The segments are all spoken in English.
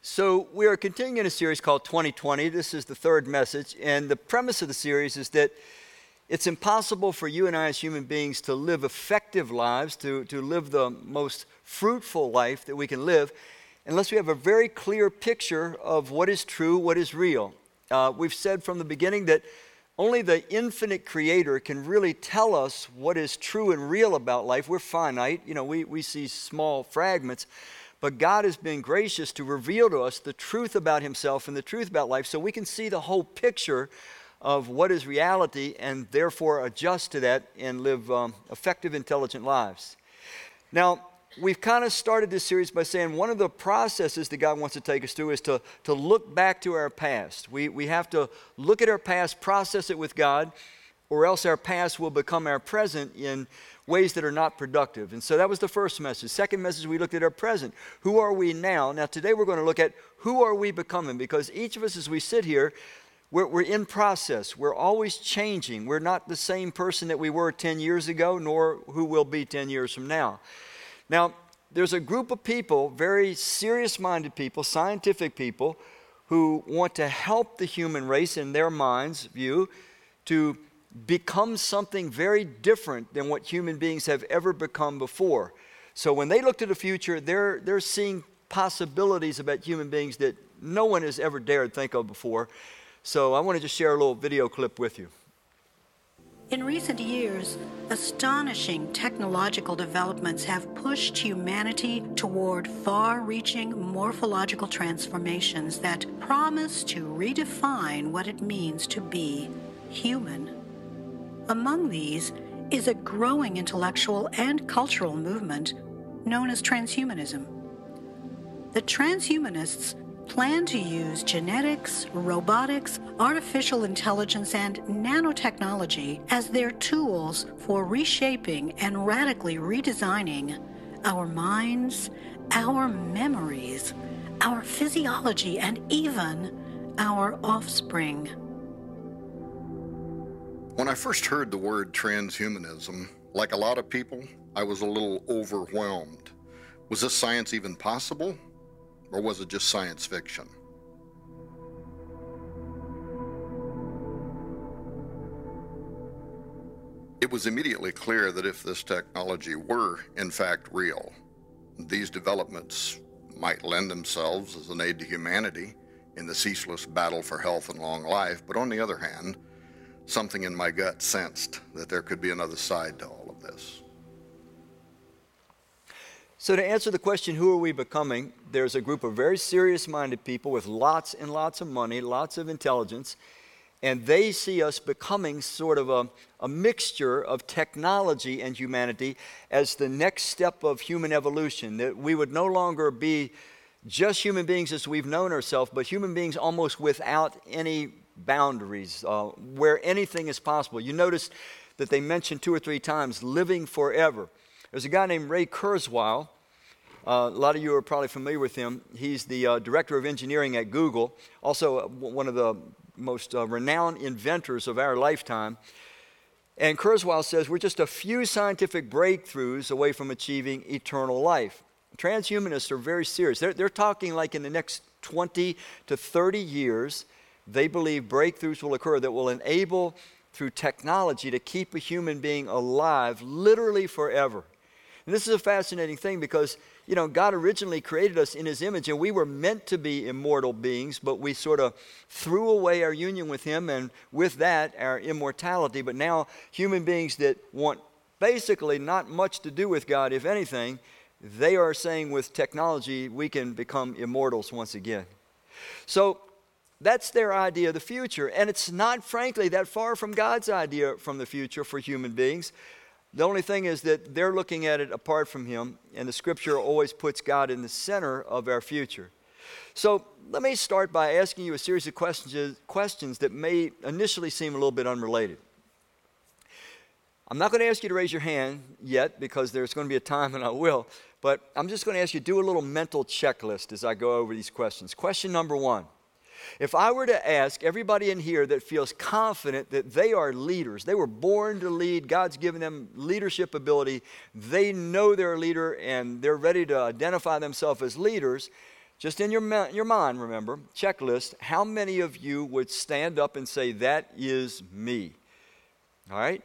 So, we are continuing a series called 2020. This is the third message. And the premise of the series is that it's impossible for you and I as human beings to live effective lives, to, to live the most fruitful life that we can live, unless we have a very clear picture of what is true, what is real. Uh, we've said from the beginning that only the infinite creator can really tell us what is true and real about life. We're finite, you know, we, we see small fragments. But God has been gracious to reveal to us the truth about Himself and the truth about life so we can see the whole picture of what is reality and therefore adjust to that and live um, effective, intelligent lives. Now, we've kind of started this series by saying one of the processes that God wants to take us through is to, to look back to our past. We, we have to look at our past, process it with God, or else our past will become our present in ways that are not productive. And so that was the first message. Second message, we looked at our present. Who are we now? Now, today we're going to look at who are we becoming because each of us, as we sit here, we're, we're in process. We're always changing. We're not the same person that we were 10 years ago, nor who will be 10 years from now. Now, there's a group of people, very serious minded people, scientific people, who want to help the human race in their minds' view to become something very different than what human beings have ever become before. So when they look to the future, they're, they're seeing possibilities about human beings that no one has ever dared think of before. So I want to just share a little video clip with you. In recent years, astonishing technological developments have pushed humanity toward far reaching morphological transformations that promise to redefine what it means to be human. Among these is a growing intellectual and cultural movement known as transhumanism. The transhumanists plan to use genetics, robotics, artificial intelligence, and nanotechnology as their tools for reshaping and radically redesigning our minds, our memories, our physiology, and even our offspring. When I first heard the word transhumanism, like a lot of people, I was a little overwhelmed. Was this science even possible? Or was it just science fiction? It was immediately clear that if this technology were, in fact, real, these developments might lend themselves as an aid to humanity in the ceaseless battle for health and long life, but on the other hand, something in my gut sensed that there could be another side to all of this. So, to answer the question, who are we becoming? There's a group of very serious minded people with lots and lots of money, lots of intelligence, and they see us becoming sort of a, a mixture of technology and humanity as the next step of human evolution. That we would no longer be just human beings as we've known ourselves, but human beings almost without any boundaries, uh, where anything is possible. You notice that they mention two or three times living forever. There's a guy named Ray Kurzweil. Uh, a lot of you are probably familiar with him. He's the uh, director of engineering at Google, also uh, one of the most uh, renowned inventors of our lifetime. And Kurzweil says we're just a few scientific breakthroughs away from achieving eternal life. Transhumanists are very serious. They're, they're talking like in the next 20 to 30 years, they believe breakthroughs will occur that will enable, through technology, to keep a human being alive literally forever. And this is a fascinating thing because, you know, God originally created us in His image and we were meant to be immortal beings, but we sort of threw away our union with Him and with that, our immortality. But now, human beings that want basically not much to do with God, if anything, they are saying with technology we can become immortals once again. So, that's their idea of the future. And it's not, frankly, that far from God's idea from the future for human beings. The only thing is that they're looking at it apart from Him, and the scripture always puts God in the center of our future. So let me start by asking you a series of questions, questions that may initially seem a little bit unrelated. I'm not going to ask you to raise your hand yet because there's going to be a time and I will, but I'm just going to ask you to do a little mental checklist as I go over these questions. Question number one if I were to ask everybody in here that feels confident that they are leaders, they were born to lead, God's given them leadership ability, they know they're a leader and they're ready to identify themselves as leaders, just in your, your mind, remember, checklist, how many of you would stand up and say, That is me? All right?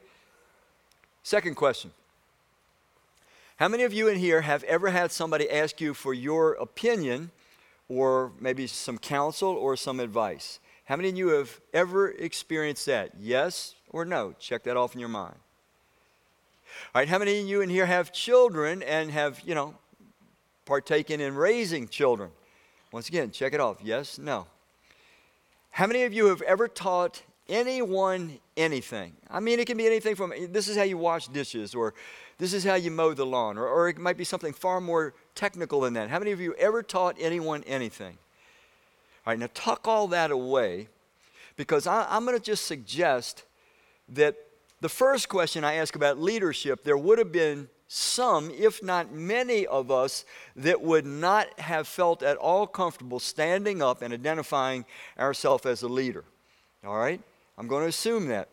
Second question How many of you in here have ever had somebody ask you for your opinion or maybe some counsel or some advice? How many of you have ever experienced that? Yes or no? Check that off in your mind. All right, how many of you in here have children and have, you know, partaken in raising children? Once again, check it off. Yes, no. How many of you have ever taught anyone anything? I mean, it can be anything from this is how you wash dishes, or this is how you mow the lawn, or, or it might be something far more technical than that. How many of you ever taught anyone anything? All right, now tuck all that away because I, I'm going to just suggest that the first question I ask about leadership, there would have been some, if not many of us, that would not have felt at all comfortable standing up and identifying ourselves as a leader. All right? I'm going to assume that.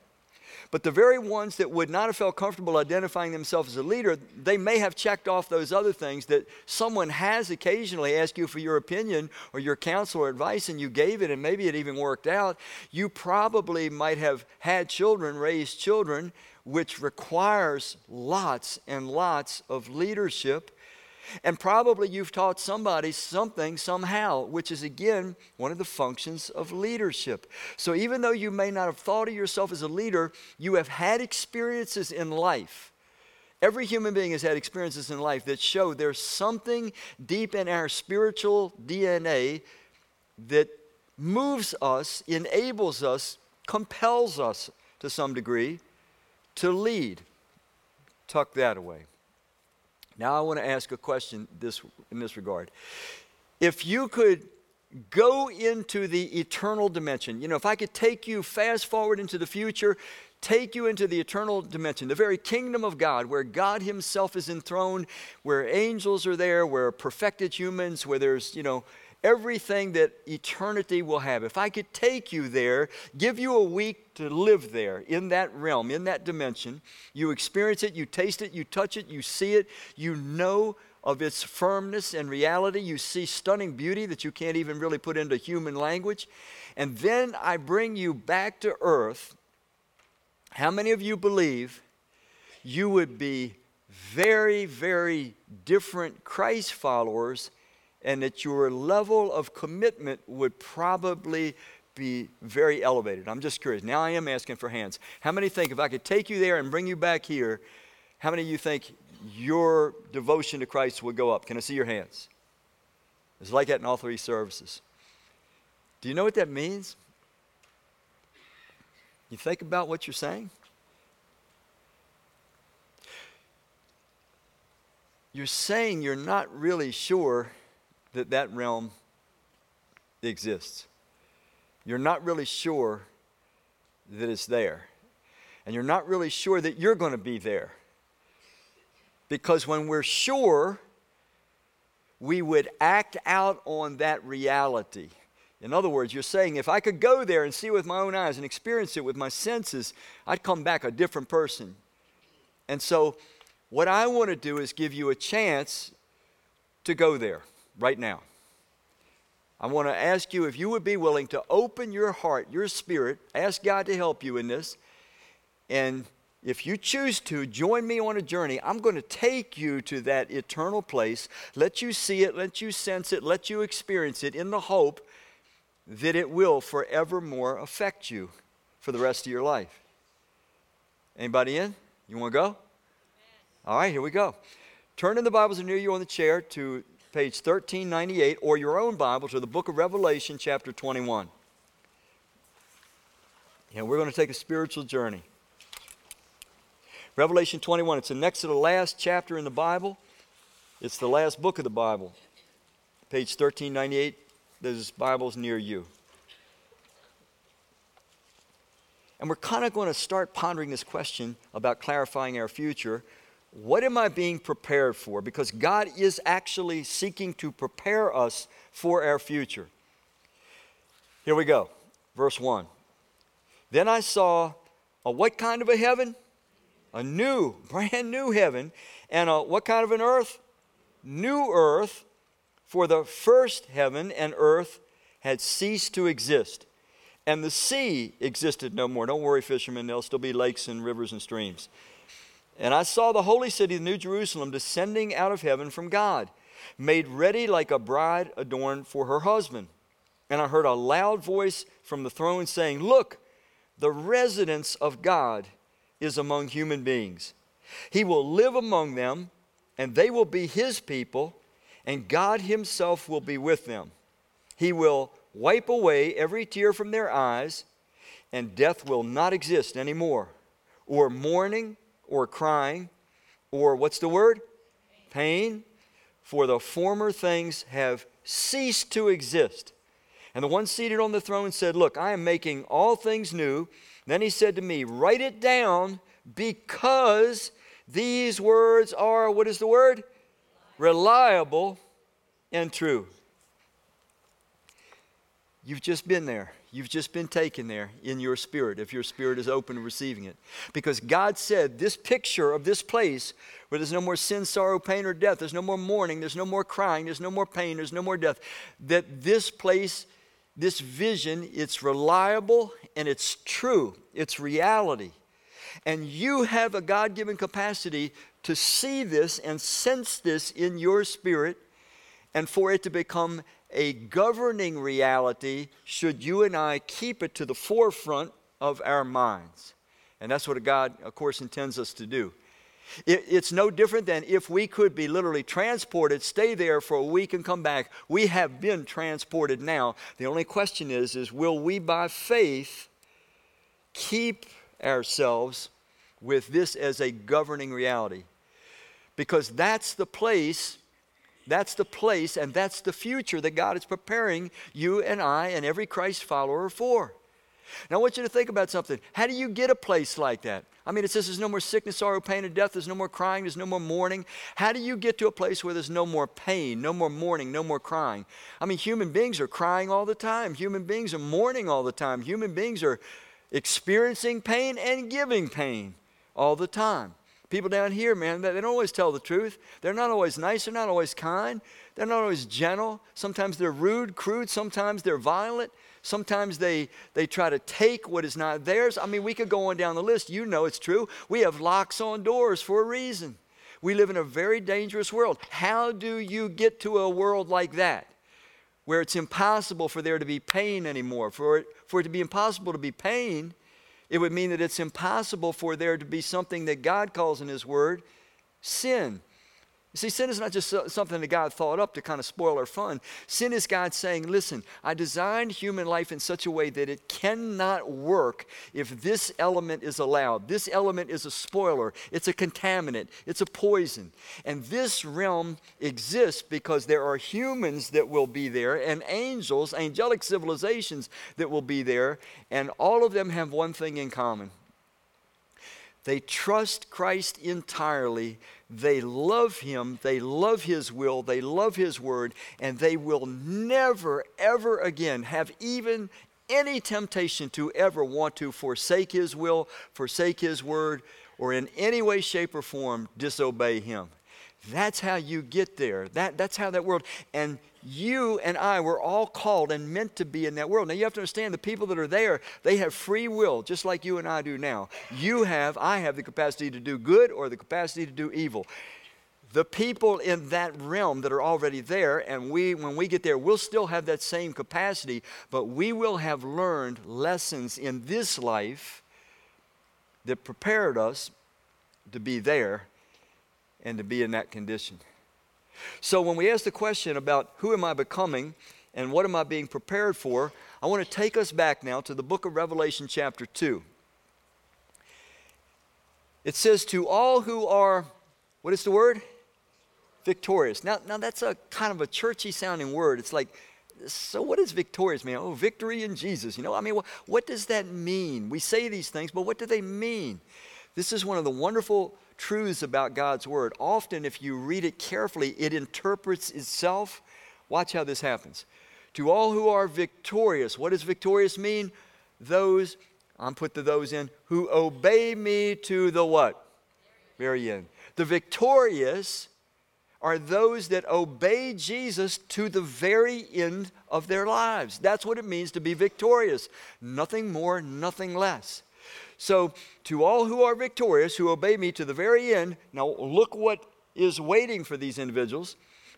But the very ones that would not have felt comfortable identifying themselves as a leader, they may have checked off those other things that someone has occasionally asked you for your opinion or your counsel or advice, and you gave it, and maybe it even worked out. You probably might have had children, raised children, which requires lots and lots of leadership. And probably you've taught somebody something somehow, which is again one of the functions of leadership. So even though you may not have thought of yourself as a leader, you have had experiences in life. Every human being has had experiences in life that show there's something deep in our spiritual DNA that moves us, enables us, compels us to some degree to lead. Tuck that away. Now I want to ask a question this, in this regard. If you could go into the eternal dimension, you know, if I could take you fast forward into the future, take you into the eternal dimension, the very kingdom of God, where God Himself is enthroned, where angels are there, where perfected humans, where there's, you know, everything that eternity will have. If I could take you there, give you a week to live there in that realm, in that dimension, you experience it, you taste it, you touch it, you see it, you know of its firmness and reality. You see stunning beauty that you can't even really put into human language. And then I bring you back to earth. How many of you believe you would be very, very different Christ followers and that your level of commitment would probably be very elevated. I'm just curious. Now I am asking for hands. How many think if I could take you there and bring you back here, how many of you think your devotion to Christ would go up? Can I see your hands? It's like that in all three services. Do you know what that means? You think about what you're saying? You're saying you're not really sure that that realm exists. You're not really sure that it's there. And you're not really sure that you're going to be there. Because when we're sure, we would act out on that reality. In other words, you're saying if I could go there and see with my own eyes and experience it with my senses, I'd come back a different person. And so, what I want to do is give you a chance to go there right now. I want to ask you if you would be willing to open your heart, your spirit, ask God to help you in this. And if you choose to join me on a journey, I'm going to take you to that eternal place, let you see it, let you sense it, let you experience it in the hope that it will forevermore affect you for the rest of your life. Anybody in? You want to go? All right, here we go. Turn in the Bibles near you on the chair to page 1398, or your own Bible to the book of Revelation, chapter 21. And we're going to take a spiritual journey. Revelation 21, it's the next to the last chapter in the Bible. It's the last book of the Bible. Page 1398, there's Bibles near you. And we're kind of going to start pondering this question about clarifying our future what am I being prepared for? Because God is actually seeking to prepare us for our future. Here we go. Verse 1. Then I saw a what kind of a heaven? A new, brand new heaven. And a what kind of an earth? New earth. For the first heaven and earth had ceased to exist, and the sea existed no more. Don't worry, fishermen, there'll still be lakes and rivers and streams. And I saw the holy city, the New Jerusalem, descending out of heaven from God, made ready like a bride adorned for her husband. And I heard a loud voice from the throne saying, Look, the residence of God is among human beings. He will live among them, and they will be his people, and God himself will be with them. He will wipe away every tear from their eyes, and death will not exist anymore, or mourning or crying, or what's the word? Pain. For the former things have ceased to exist. And the one seated on the throne said, Look, I am making all things new. Then he said to me, Write it down because these words are, what is the word? Reliable and true. You've just been there. You've just been taken there in your spirit, if your spirit is open to receiving it. Because God said, This picture of this place where there's no more sin, sorrow, pain, or death, there's no more mourning, there's no more crying, there's no more pain, there's no more death, that this place, this vision, it's reliable and it's true, it's reality. And you have a God given capacity to see this and sense this in your spirit and for it to become a governing reality should you and I keep it to the forefront of our minds. And that's what God, of course, intends us to do. It, it's no different than if we could be literally transported, stay there for a week and come back. We have been transported now. The only question is, is will we by faith keep ourselves with this as a governing reality? Because that's the place that's the place and that's the future that God is preparing you and I and every Christ follower for. Now, I want you to think about something. How do you get a place like that? I mean, it says there's no more sickness, sorrow, pain, and death. There's no more crying. There's no more mourning. How do you get to a place where there's no more pain, no more mourning, no more crying? I mean, human beings are crying all the time. Human beings are mourning all the time. Human beings are experiencing pain and giving pain all the time. People down here, man, they don't always tell the truth. They're not always nice. They're not always kind. They're not always gentle. Sometimes they're rude, crude. Sometimes they're violent. Sometimes they, they try to take what is not theirs. I mean, we could go on down the list. You know it's true. We have locks on doors for a reason. We live in a very dangerous world. How do you get to a world like that? Where it's impossible for there to be pain anymore. For it, for it to be impossible to be pain, it would mean that it's impossible for there to be something that God calls in His Word sin. You see, sin is not just something that God thought up to kind of spoil our fun. Sin is God saying, listen, I designed human life in such a way that it cannot work if this element is allowed. This element is a spoiler, it's a contaminant, it's a poison. And this realm exists because there are humans that will be there and angels, angelic civilizations that will be there. And all of them have one thing in common they trust Christ entirely they love Him, they love His will, they love His word, and they will never, ever again have even any temptation to ever want to forsake His will, forsake His word, or in any way, shape, or form disobey Him. That's how you get there. That, that's how that world. And you and I were all called and meant to be in that world. Now you have to understand the people that are there, they have free will, just like you and I do now. You have, I have the capacity to do good or the capacity to do evil. The people in that realm that are already there, and we, when we get there, we'll still have that same capacity, but we will have learned lessons in this life that prepared us to be there and to be in that condition. So when we ask the question about who am I becoming and what am I being prepared for, I want to take us back now to the book of Revelation, chapter 2. It says, To all who are, what is the word? Victorious. Now, now that's a kind of a churchy sounding word. It's like, so what is victorious mean? Oh, victory in Jesus. You know, I mean, what, what does that mean? We say these things, but what do they mean? This is one of the wonderful truths about God's Word. Often, if you read it carefully, it interprets itself. Watch how this happens. To all who are victorious, what does victorious mean? Those, I'm put the those in, who obey me to the what? Very end. The victorious are those that obey Jesus to the very end of their lives. That's what it means to be victorious. Nothing more, nothing less. So, to all who are victorious, who obey me to the very end, now look what is waiting for these individuals.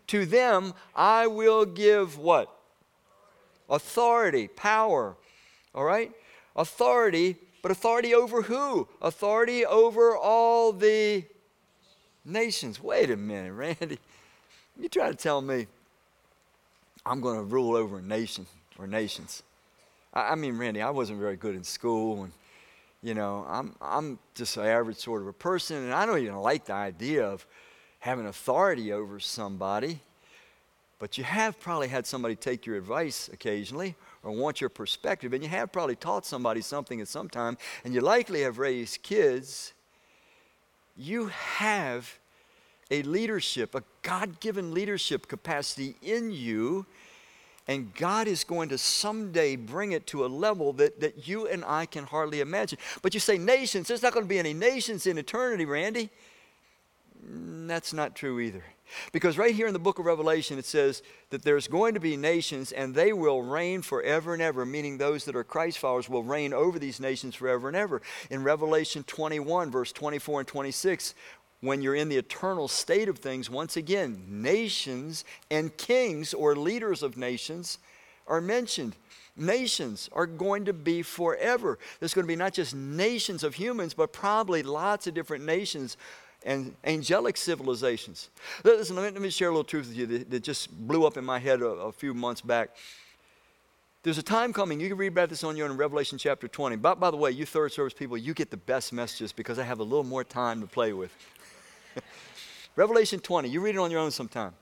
To them, I will give what? Authority, power. All right? Authority, but authority over who? Authority over all the nations. Wait a minute, Randy. You try to tell me I'm going to rule over a nation or nations. I, mean, Randy, I wasn't very good in school, and you know, I'm I'm just an average sort of a person, and I don't even like the idea of having authority over somebody. But you have probably had somebody take your advice occasionally or want your perspective, and you have probably taught somebody something at some time, and you likely have raised kids. You have a leadership, a God given leadership capacity in you. And God is going to someday bring it to a level that, that you and I can hardly imagine. But you say nations, there's not going to be any nations in eternity, Randy. Mm, that's not true either. Because right here in the book of Revelation, it says that there's going to be nations and they will reign forever and ever, meaning those that are Christ followers will reign over these nations forever and ever. In Revelation 21, verse 24 and 26, when you're in the eternal state of things, once again, nations and kings or leaders of nations are mentioned. Nations are going to be forever. There's going to be not just nations of humans, but probably lots of different nations and angelic civilizations. Listen, let me, share a little truth with you that, just blew up in my head a, a, few months back. There's a time coming, you can read about this on your own in Revelation chapter 20. But by the way, you third service people, you get the best messages because I have a little more time to play with. Revelation 20, you read it on your own sometime.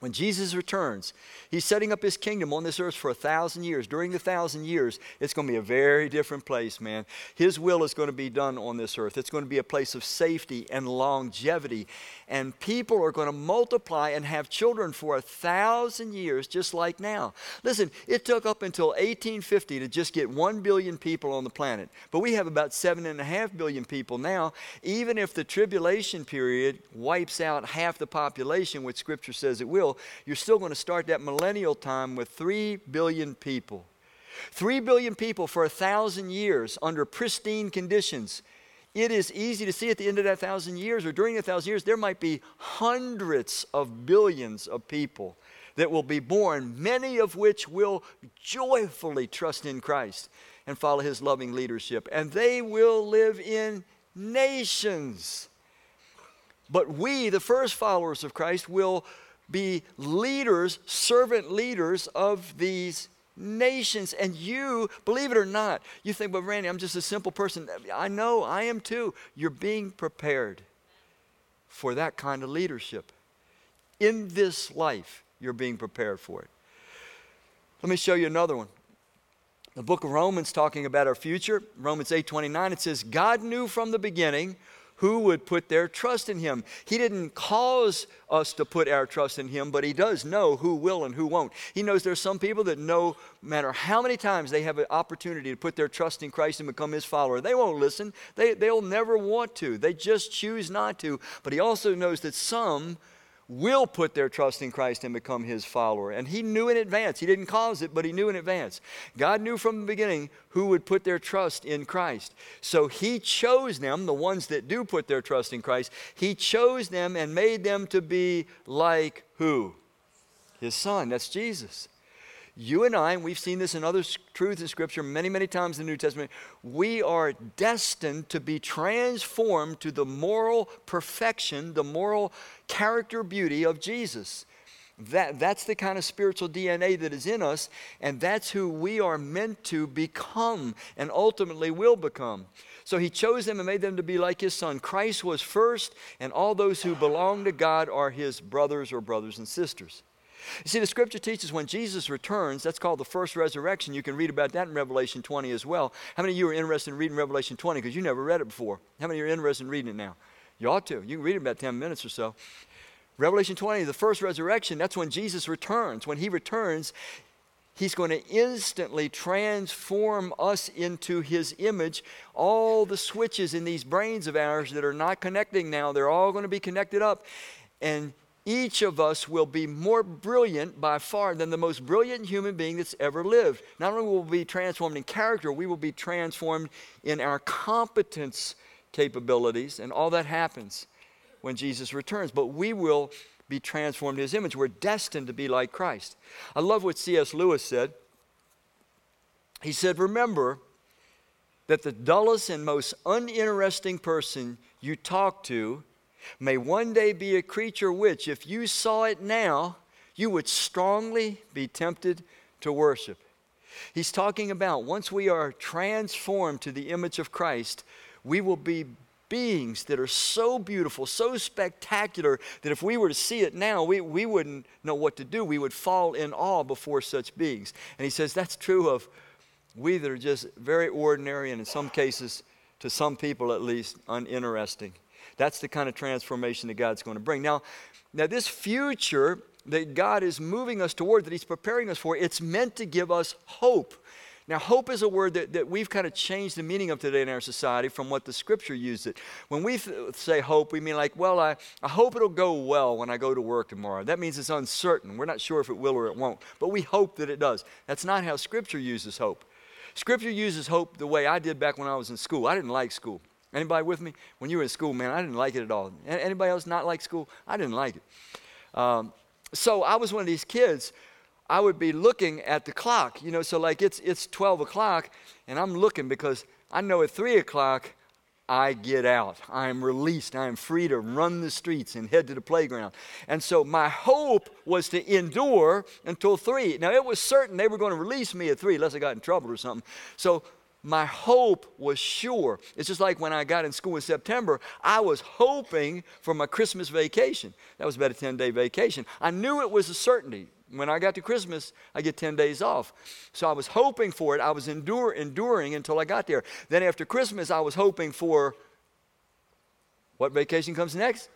When Jesus returns, he's setting up his kingdom on this earth for a thousand years. During the thousand years, it's going to be a very different place, man. His will is going to be done on this earth. It's going to be a place of safety and longevity. And people are going to multiply and have children for a thousand years, just like now. Listen, it took up until 1850 to just get one billion people on the planet. But we have about seven and a half billion people now. Even if the tribulation period wipes out half the population, which Scripture says it will, you're still going to start that millennial time with 3 billion people. 3 billion people for a thousand years under pristine conditions. It is easy to see at the end of that thousand years or during the thousand years, there might be hundreds of billions of people that will be born, many of which will joyfully trust in Christ and follow his loving leadership. And they will live in nations. But we, the first followers of Christ, will be leaders, servant leaders of these nations. And you, believe it or not, you think, but Randy, I'm just a simple person. I know, I am too. You're being prepared for that kind of leadership. In this life, you're being prepared for it. Let me show you another one. The book of Romans talking about our future, Romans 8:29 it says God knew from the beginning who would put their trust in him. He didn't cause us to put our trust in him, but he does know who will and who won't. He knows there's some people that no matter how many times they have an opportunity to put their trust in Christ and become his follower, they won't listen. They, they'll never want to. They just choose not to. But he also knows that some will put their trust in Christ and become his follower. And he knew in advance. He didn't cause it, but he knew in advance. God knew from the beginning who would put their trust in Christ. So he chose them, the ones that do put their trust in Christ, he chose them and made them to be like who? His son. That's Jesus. You and I, and we've seen this in other truths in Scripture many, many times in the New Testament, we are destined to be transformed to the moral perfection, the moral character beauty of Jesus. That, that's the kind of spiritual DNA that is in us, and that's who we are meant to become and ultimately will become. So he chose them and made them to be like his son. Christ was first, and all those who belong to God are his brothers or brothers and sisters. You see, the scripture teaches when Jesus returns, that's called the first resurrection. You can read about that in Revelation 20 as well. How many of you are interested in reading Revelation 20 because you never read it before? How many of you are interested in reading it now? You ought to. You can read it in about 10 minutes or so. Revelation 20, the first resurrection, that's when Jesus returns. When he returns, He's going to instantly transform us into His image. All the switches in these brains of ours that are not connecting now, they're all going to be connected up. And each of us will be more brilliant by far than the most brilliant human being that's ever lived. Not only will we be transformed in character, we will be transformed in our competence capabilities, and all that happens when Jesus returns. But we will be transformed in his image. We're destined to be like Christ. I love what C.S. Lewis said. He said, Remember that the dullest and most uninteresting person you talk to may one day be a creature which, if you saw it now, you would strongly be tempted to worship. He's talking about once we are transformed to the image of Christ, we will be beings that are so beautiful, so spectacular, that if we were to see it now, we, we wouldn't know what to do. We would fall in awe before such beings. And he says that's true of we that are just very ordinary and in some cases, to some people at least, uninteresting. That's the kind of transformation that God's going to bring. Now, now this future that God is moving us toward, that He's preparing us for, it's meant to give us hope. Now, hope is a word that, that we've kind of changed the meaning of today in our society from what the scripture used it. When we say hope, we mean like, well, I, I hope it'll go well when I go to work tomorrow. That means it's uncertain. We're not sure if it will or it won't, but we hope that it does. That's not how scripture uses hope. Scripture uses hope the way I did back when I was in school. I didn't like school. Anybody with me? When you were in school, man, I didn't like it at all. Anybody else not like school? I didn't like it. Um, so I was one of these kids I would be looking at the clock, you know, so like it's, it's 12 o'clock, and I'm looking because I know at 3 o'clock I get out. I am released. I am free to run the streets and head to the playground. And so my hope was to endure until 3. Now, it was certain they were going to release me at 3 unless I got in trouble or something. So my hope was sure. It's just like when I got in school in September, I was hoping for my Christmas vacation. That was about a 10 day vacation. I knew it was a certainty. When I got to Christmas, I get 10 days off. So I was hoping for it. I was endure, enduring until I got there. Then after Christmas, I was hoping for what vacation comes next?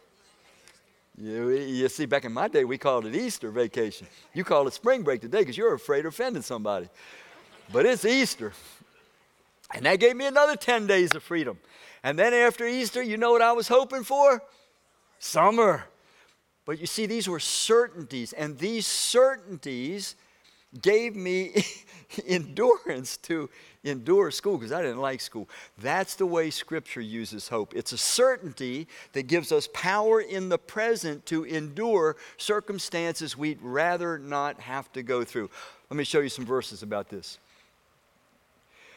You, you see, back in my day, we called it Easter vacation. You call it spring break today because you're afraid of offending somebody. But it's Easter. And that gave me another 10 days of freedom. And then after Easter, you know what I was hoping for? Summer. But you see, these were certainties, and these certainties gave me endurance to endure school because I didn't like school. That's the way Scripture uses hope. It's a certainty that gives us power in the present to endure circumstances we'd rather not have to go through. Let me show you some verses about this.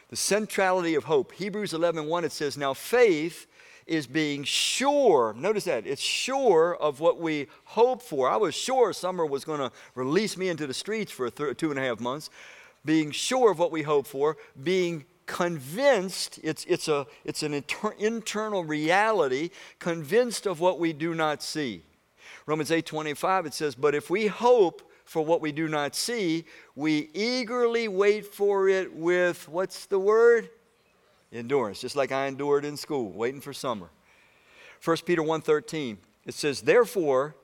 The centrality of hope. Hebrews 11 1, it says, Now faith is being sure. Notice that it's sure of what we hope for. I was sure summer was going to release me into the streets for th- two and a half months. Being sure of what we hope for, being convinced, it's, it's, a, it's an inter- internal reality, convinced of what we do not see. Romans 8 25, it says, But if we hope for what we do not see, we eagerly wait for it with, what's the word? endurance, just like I endured in school, waiting for summer. 1 Peter 1:13, it says, "Therefore,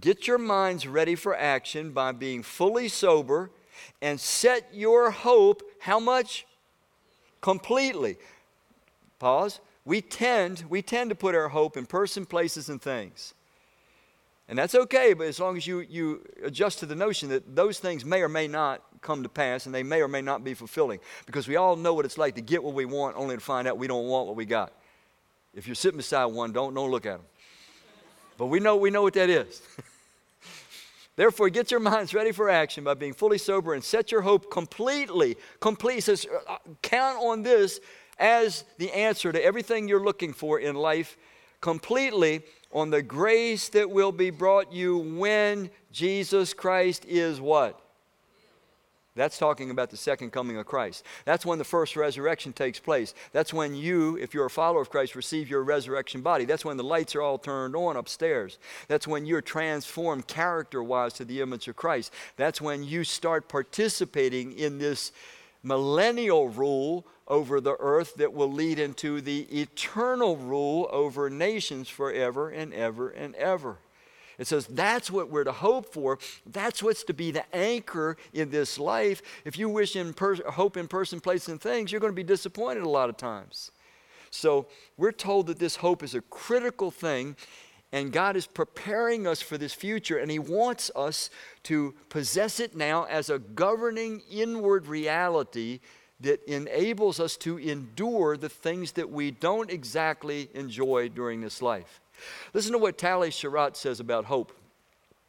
get your minds ready for action by being fully sober and set your hope how much? Completely." Pause. We tend we tend to put our hope in person, places and things. And that's okay, but as long as you, you adjust to the notion that those things may or may not come to pass and they may or may not be fulfilling. Because we all know what it's like to get what we want only to find out we don't want what we got. If you're sitting beside one, don't, don't look at them. But we know, we know what that is. Therefore, get your minds ready for action by being fully sober and set your hope completely. Complete says, uh, count on this as the answer to everything you're looking for in life completely on the grace that will be brought you when Jesus Christ is what? That's talking about the second coming of Christ. That's when the first resurrection takes place. That's when you, if you're a follower of Christ, receive your resurrection body. That's when the lights are all turned on upstairs. That's when you're transformed character wise to the image of Christ. That's when you start participating in this millennial rule over the earth that will lead into the eternal rule over nations forever and ever and ever. It says that's what we're to hope for. That's what's to be the anchor in this life. If you wish in per- hope in person, place, and things, you're going to be disappointed a lot of times. So we're told that this hope is a critical thing, And God is preparing us for this future, and He wants us to possess it now as a governing inward reality that enables us to endure the things that we don't exactly enjoy during this life. Listen to what Tali Sharot says about hope.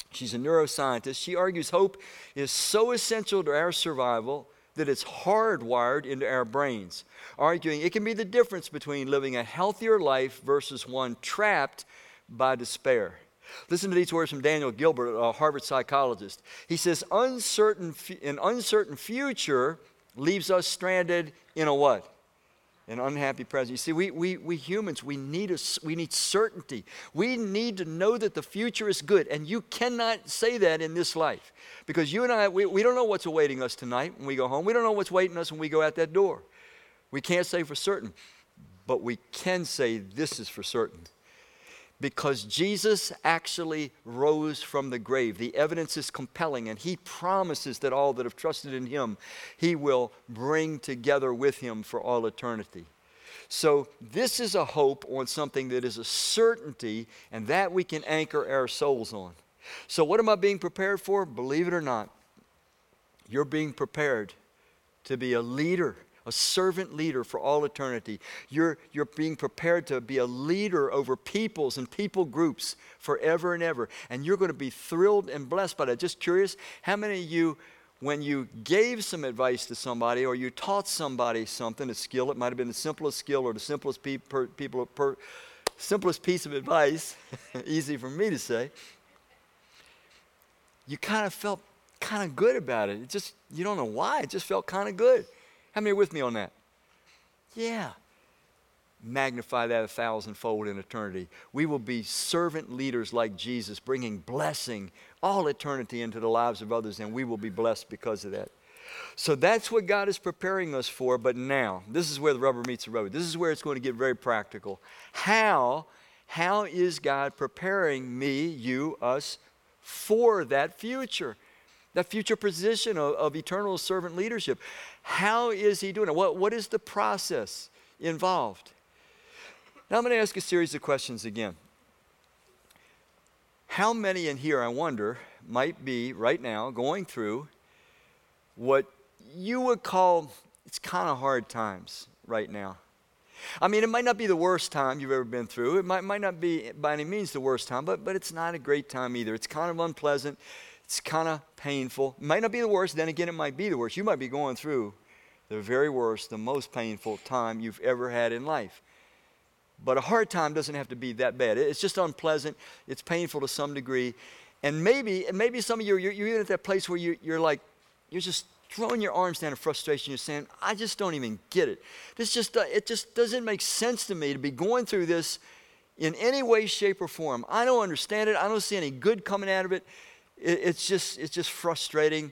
She's a neuroscientist. She argues hope is so essential to our survival that it's hardwired into our brains, arguing it can be the difference between living a healthier life versus one trapped by despair. Listen to these words from Daniel Gilbert, a Harvard psychologist. He says, uncertain, An uncertain future leaves us stranded in a what? An unhappy present. You see, we, we, we humans, we need, a, we need certainty. We need to know that the future is good. And you cannot say that in this life. Because you and I, we, we don't know what's awaiting us tonight when we go home. We don't know what's waiting us when we go out that door. We can't say for certain. But we can say this is for certain because Jesus actually rose from the grave. The evidence is compelling, and he promises that all that have trusted in him, he will bring together with him for all eternity. So, this is a hope on something that is a certainty, and that we can anchor our souls on. So, what am I being prepared for? Believe it or not, you're being prepared to be a leader a servant leader for all eternity. You're, you're being prepared to be a leader over peoples and people groups forever and ever. And you're going to be thrilled and blessed by that. Just curious, how many of you, when you gave some advice to somebody or you taught somebody something, a skill, it might have been the simplest skill or the simplest, pe- per, people, per, simplest piece of advice, easy for me to say, you kind of felt kind of good about it. It just, you don't know why, it just felt kind of good. How many are with me on that? Yeah. Magnify that a thousandfold in eternity. We will be servant leaders like Jesus, bringing blessing all eternity into the lives of others, and we will be blessed because of that. So that's what God is preparing us for. But now, this is where the rubber meets the road. This is where it's going to get very practical. How, how is God preparing me, you, us, for that future? That future position of, of eternal servant leadership. How is he doing it? What, what is the process involved? Now I'm going to ask a series of questions again. How many in here, I wonder, might be right now going through what you would call it's kind of hard times right now? I mean, it might not be the worst time you've ever been through. It might, might not be by any means the worst time, but, but it's not a great time either. It's kind of unpleasant. It's kind of painful. Might not be the worst, then again, it might be the worst. You might be going through the very worst, the most painful time you've ever had in life. But a hard time doesn't have to be that bad. It's just unpleasant. It's painful to some degree. And maybe, maybe some of you, you're, you're at that place where you, you're like, you're just throwing your arms down in frustration. You're saying, I just don't even get it. This just, uh, it just doesn't make sense to me to be going through this in any way, shape, or form. I don't understand it. I don't see any good coming out of it it, it's, just, it's just frustrating.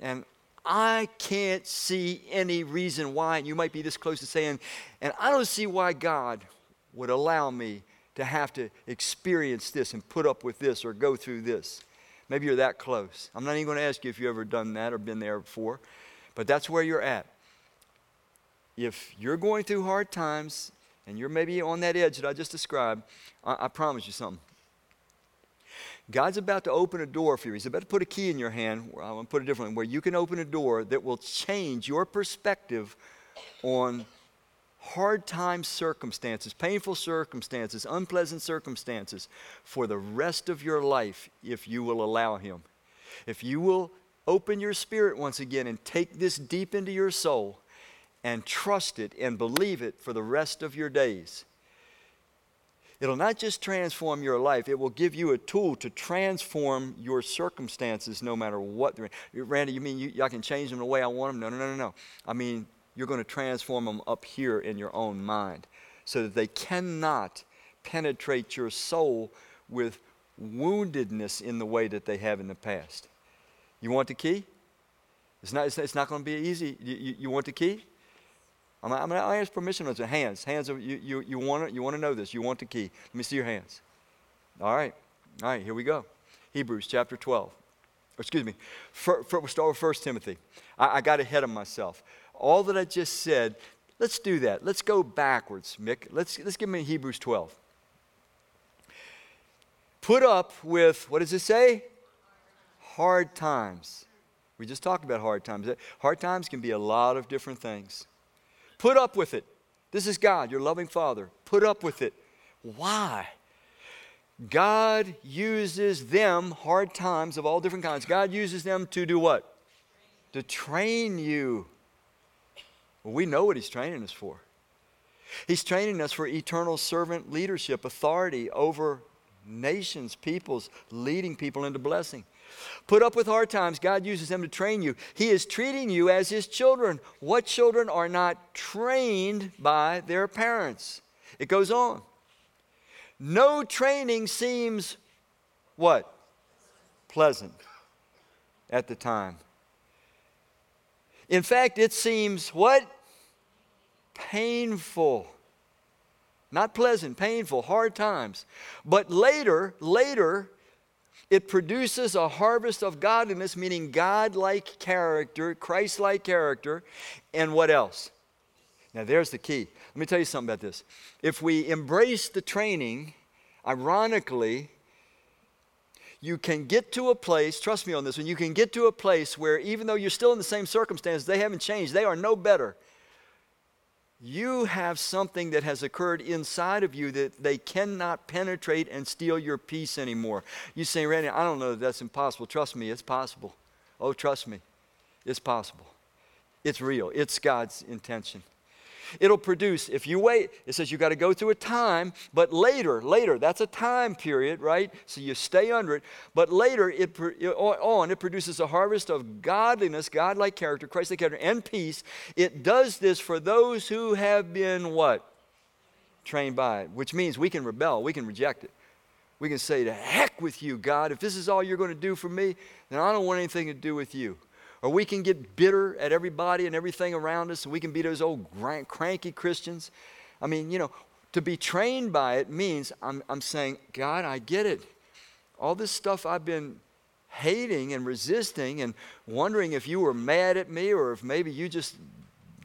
And I can't see any reason why. And you might be this close to saying, and I don't see why God would allow me to have to experience this and put up with this or go through this. Maybe you're that close. I'm not even going to ask you if you've ever done that or been there before, but that's where you're at. If you're going through hard times and you're maybe on that edge that I just described, I, I promise you something. God's about to open a door for you. He's about to put a key in your hand. I'm going to put it differently, where you can open a door that will change your perspective on hard time circumstances, painful circumstances, unpleasant circumstances for the rest of your life if you will allow Him. If you will open your spirit once again and take this deep into your soul and trust it and believe it for the rest of your days It'll not just transform your life, it will give you a tool to transform your circumstances no matter what they're in. Randy, you mean you, I can change them the way I want them? No, no, no, no, no. I mean, you're going to transform them up here in your own mind so that they cannot penetrate your soul with woundedness in the way that they have in the past. You want the key? It's not, it's, it's not going to be easy. You, you, you want the key? I'm, going to ask permission on hands. Hands, you, you, you want to you wanna know this. You want the key. Let me see your hands. All right. All right, here we go. Hebrews chapter 12. Excuse me. For, for, we'll start with 1 Timothy. I, I got ahead of myself. All that I just said, let's do that. Let's go backwards, Mick. Let's, let's give me Hebrews 12. Put up with, what does it say? Hard times. We just talked about hard times. Hard times can be a lot of different things. Put up with it. This is God, your loving Father. Put up with it. Why? God uses them, hard times of all different kinds, God uses them to do what? To train you. Well, we know what He's training us for. He's training us for eternal servant leadership, authority over nations, peoples, leading people into blessing. Put up with hard times. God uses them to train you. He is treating you as His children. What children are not trained by their parents? It goes on. No training seems what? Pleasant at the time. In fact, it seems what? Painful. Not pleasant, painful, hard times. But later, later, it produces a harvest of godliness, meaning God like character, Christ like character, and what else? Now, there's the key. Let me tell you something about this. If we embrace the training, ironically, you can get to a place, trust me on this one, you can get to a place where even though you're still in the same circumstances, they haven't changed, they are no better you have something that has occurred inside of you that they cannot penetrate and steal your peace anymore. You say, Randy, I don't know that that's impossible. Trust me, it's possible. Oh, trust me, it's possible. It's real, it's God's intention. It'll produce, if you wait, it says you got to go through a time, but later, later, that's a time period, right? So you stay under it. But later, it, on, it produces a harvest of godliness, godlike character, Christ-like character, and peace. It does this for those who have been what? Trained by it, which means we can rebel, we can reject it. We can say, to heck with you, God. If this is all you're going to do for me, then I don't want anything to do with you. Or we can get bitter at everybody and everything around us, and we can be those old cranky Christians. I mean, you know, to be trained by it means I'm, I'm saying, God, I get it. All this stuff I've been hating and resisting and wondering if you were mad at me or if maybe you just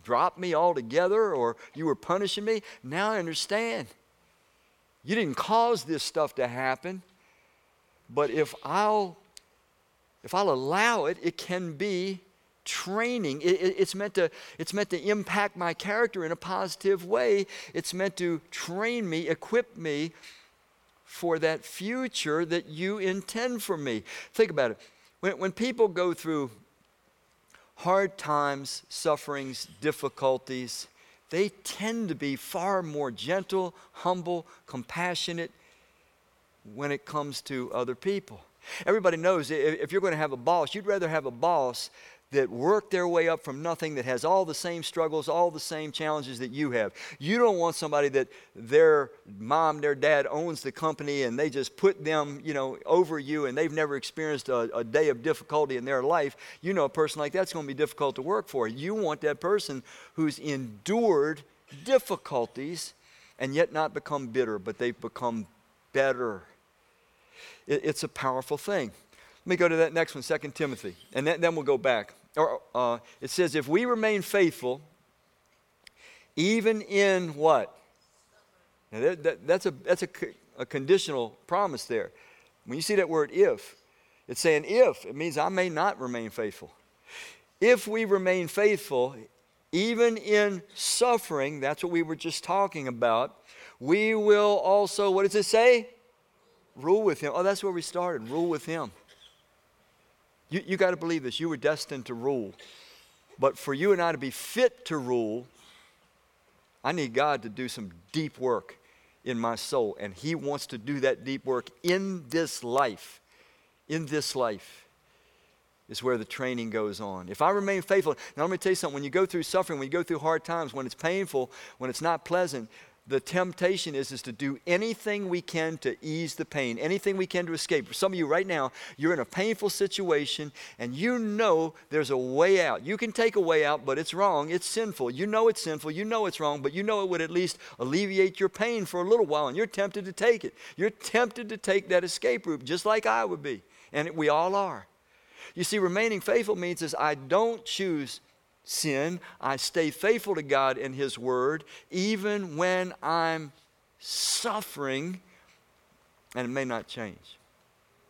dropped me altogether or you were punishing me. Now I understand. You didn't cause this stuff to happen, but if I'll if I'll allow it, it can be training. It, it, it's, meant to, it's meant to impact my character in a positive way. It's meant to train me, equip me for that future that you intend for me. Think about it. When, when people go through hard times, sufferings, difficulties, they tend to be far more gentle, humble, compassionate when it comes to other people. Everybody knows if you're going to have a boss, you'd rather have a boss that worked their way up from nothing, that has all the same struggles, all the same challenges that you have. You don't want somebody that their mom, their dad owns the company and they just put them, you know, over you and they've never experienced a, a day of difficulty in their life. You know, a person like that's going to be difficult to work for. You want that person who's endured difficulties and yet not become bitter, but they've become better it, it's a powerful thing. Let me go to that next one, 2 Timothy, and then, then we'll go back. Or, uh, it says, if we remain faithful, even in what? Now that, that, that's a, that's a, a conditional promise there. When you see that word if, it's saying if, it means I may not remain faithful. If we remain faithful, even in suffering, that's what we were just talking about, we will also, what does it say? Rule with him. Oh, that's where we started. Rule with him. You, you got to believe this. You were destined to rule. But for you and I to be fit to rule, I need God to do some deep work in my soul. And He wants to do that deep work in this life. In this life is where the training goes on. If I remain faithful, now let me tell you something. When you go through suffering, when you go through hard times, when it's painful, when it's not pleasant, the temptation is, is to do anything we can to ease the pain, anything we can to escape. For some of you right now, you're in a painful situation and you know there's a way out. You can take a way out, but it's wrong. It's sinful. You know it's sinful. You know it's wrong, but you know it would at least alleviate your pain for a little while and you're tempted to take it. You're tempted to take that escape route, just like I would be. And we all are. You see, remaining faithful means is I don't choose sin. I stay faithful to God and His Word, even when I'm suffering and it may not change.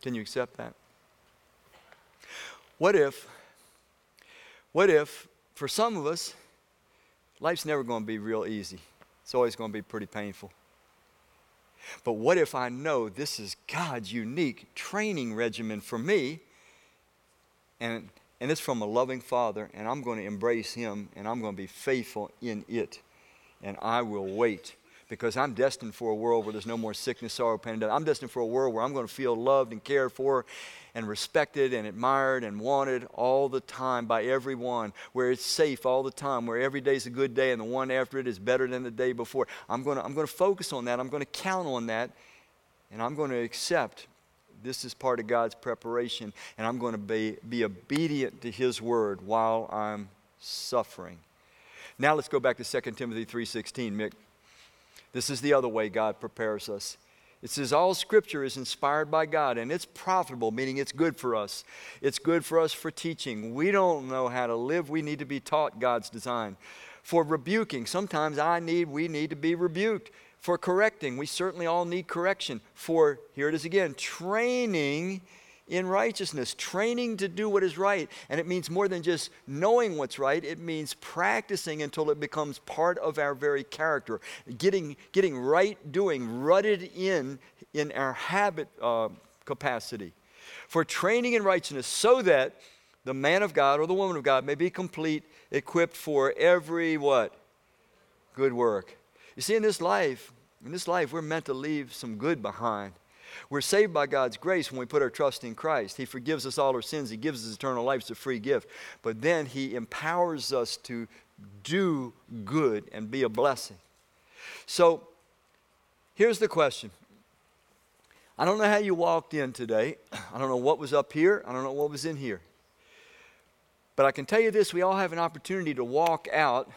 Can you accept that? What if, what if, for some of us, life's never going to be real easy? It's always going to be pretty painful. But what if I know this is God's unique training regimen for me, and, and it's from a loving Father, and I'm going to embrace Him, and I'm going to be faithful in it, and I will wait because I'm destined for a world where there's no more sickness, sorrow, pain, and death. I'm destined for a world where I'm going to feel loved and cared for and respected and admired and wanted all the time by everyone, where it's safe all the time, where every day's a good day and the one after it is better than the day before. I'm going to, I'm going to focus on that. I'm going to count on that. And I'm going to accept this is part of God's preparation. And I'm going to be, be obedient to His word while I'm suffering. Now let's go back to 2 Timothy 3.16, Mick. This is the other way God prepares us. It says, All scripture is inspired by God and it's profitable, meaning it's good for us. It's good for us for teaching. We don't know how to live, we need to be taught God's design. For rebuking, sometimes I need, we need to be rebuked. For correcting, we certainly all need correction. For, here it is again, training in righteousness, training to do what is right. And it means more than just knowing what's right, it means practicing until it becomes part of our very character. Getting, getting right doing, rutted in in our habit uh, capacity. For training in righteousness, so that the man of God or the woman of God may be complete, equipped for every what? Good work. You see, in this life, in this life, we're meant to leave some good behind. We're saved by God's grace when we put our trust in Christ. He forgives us all our sins, He gives us eternal life. It's a free gift. But then He empowers us to do good and be a blessing. So here's the question I don't know how you walked in today. I don't know what was up here, I don't know what was in here. But I can tell you this we all have an opportunity to walk out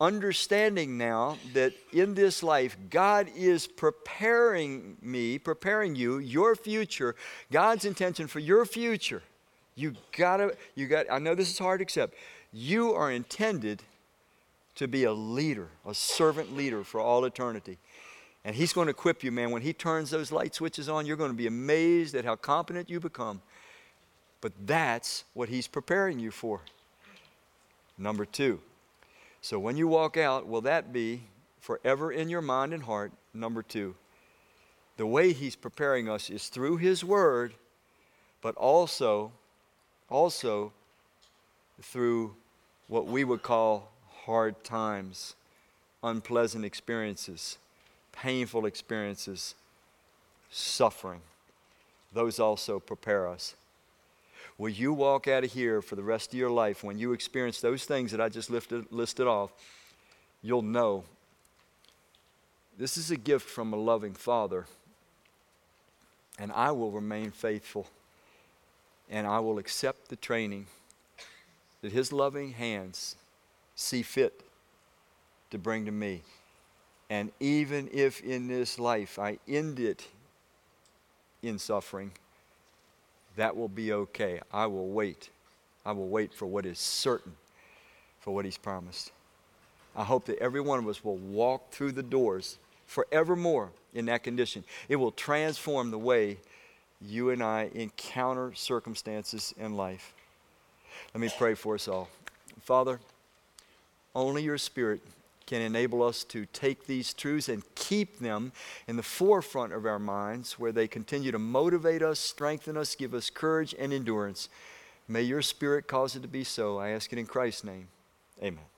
understanding now that in this life, God is preparing me, preparing you, your future, God's intention for your future. You gotta, you got, I know this is hard to accept. You are intended to be a leader, a servant leader for all eternity. And He's going to equip you, man. When He turns those light switches on, you're going to be amazed at how competent you become. But that's what He's preparing you for. Number two, so when you walk out, will that be forever in your mind and heart? Number two, the way He's preparing us is through His Word, but also, also through what we would call hard times, unpleasant experiences, painful experiences, suffering. Those also prepare us. Will you walk out of here for the rest of your life when you experience those things that I just lifted, listed off? You'll know this is a gift from a loving Father, and I will remain faithful, and I will accept the training that His loving hands see fit to bring to me. And even if in this life I end it in suffering, that will be okay. I will wait. I will wait for what is certain, for what He's promised. I hope that every one of us will walk through the doors forevermore in that condition. It will transform the way you and I encounter circumstances in life. Let me pray for us all. Father, only your Spirit can enable us to take these truths and keep them in the forefront of our minds where they continue to motivate us, strengthen us, give us courage and endurance. May your Spirit cause it to be so. I ask it in Christ's name. Amen.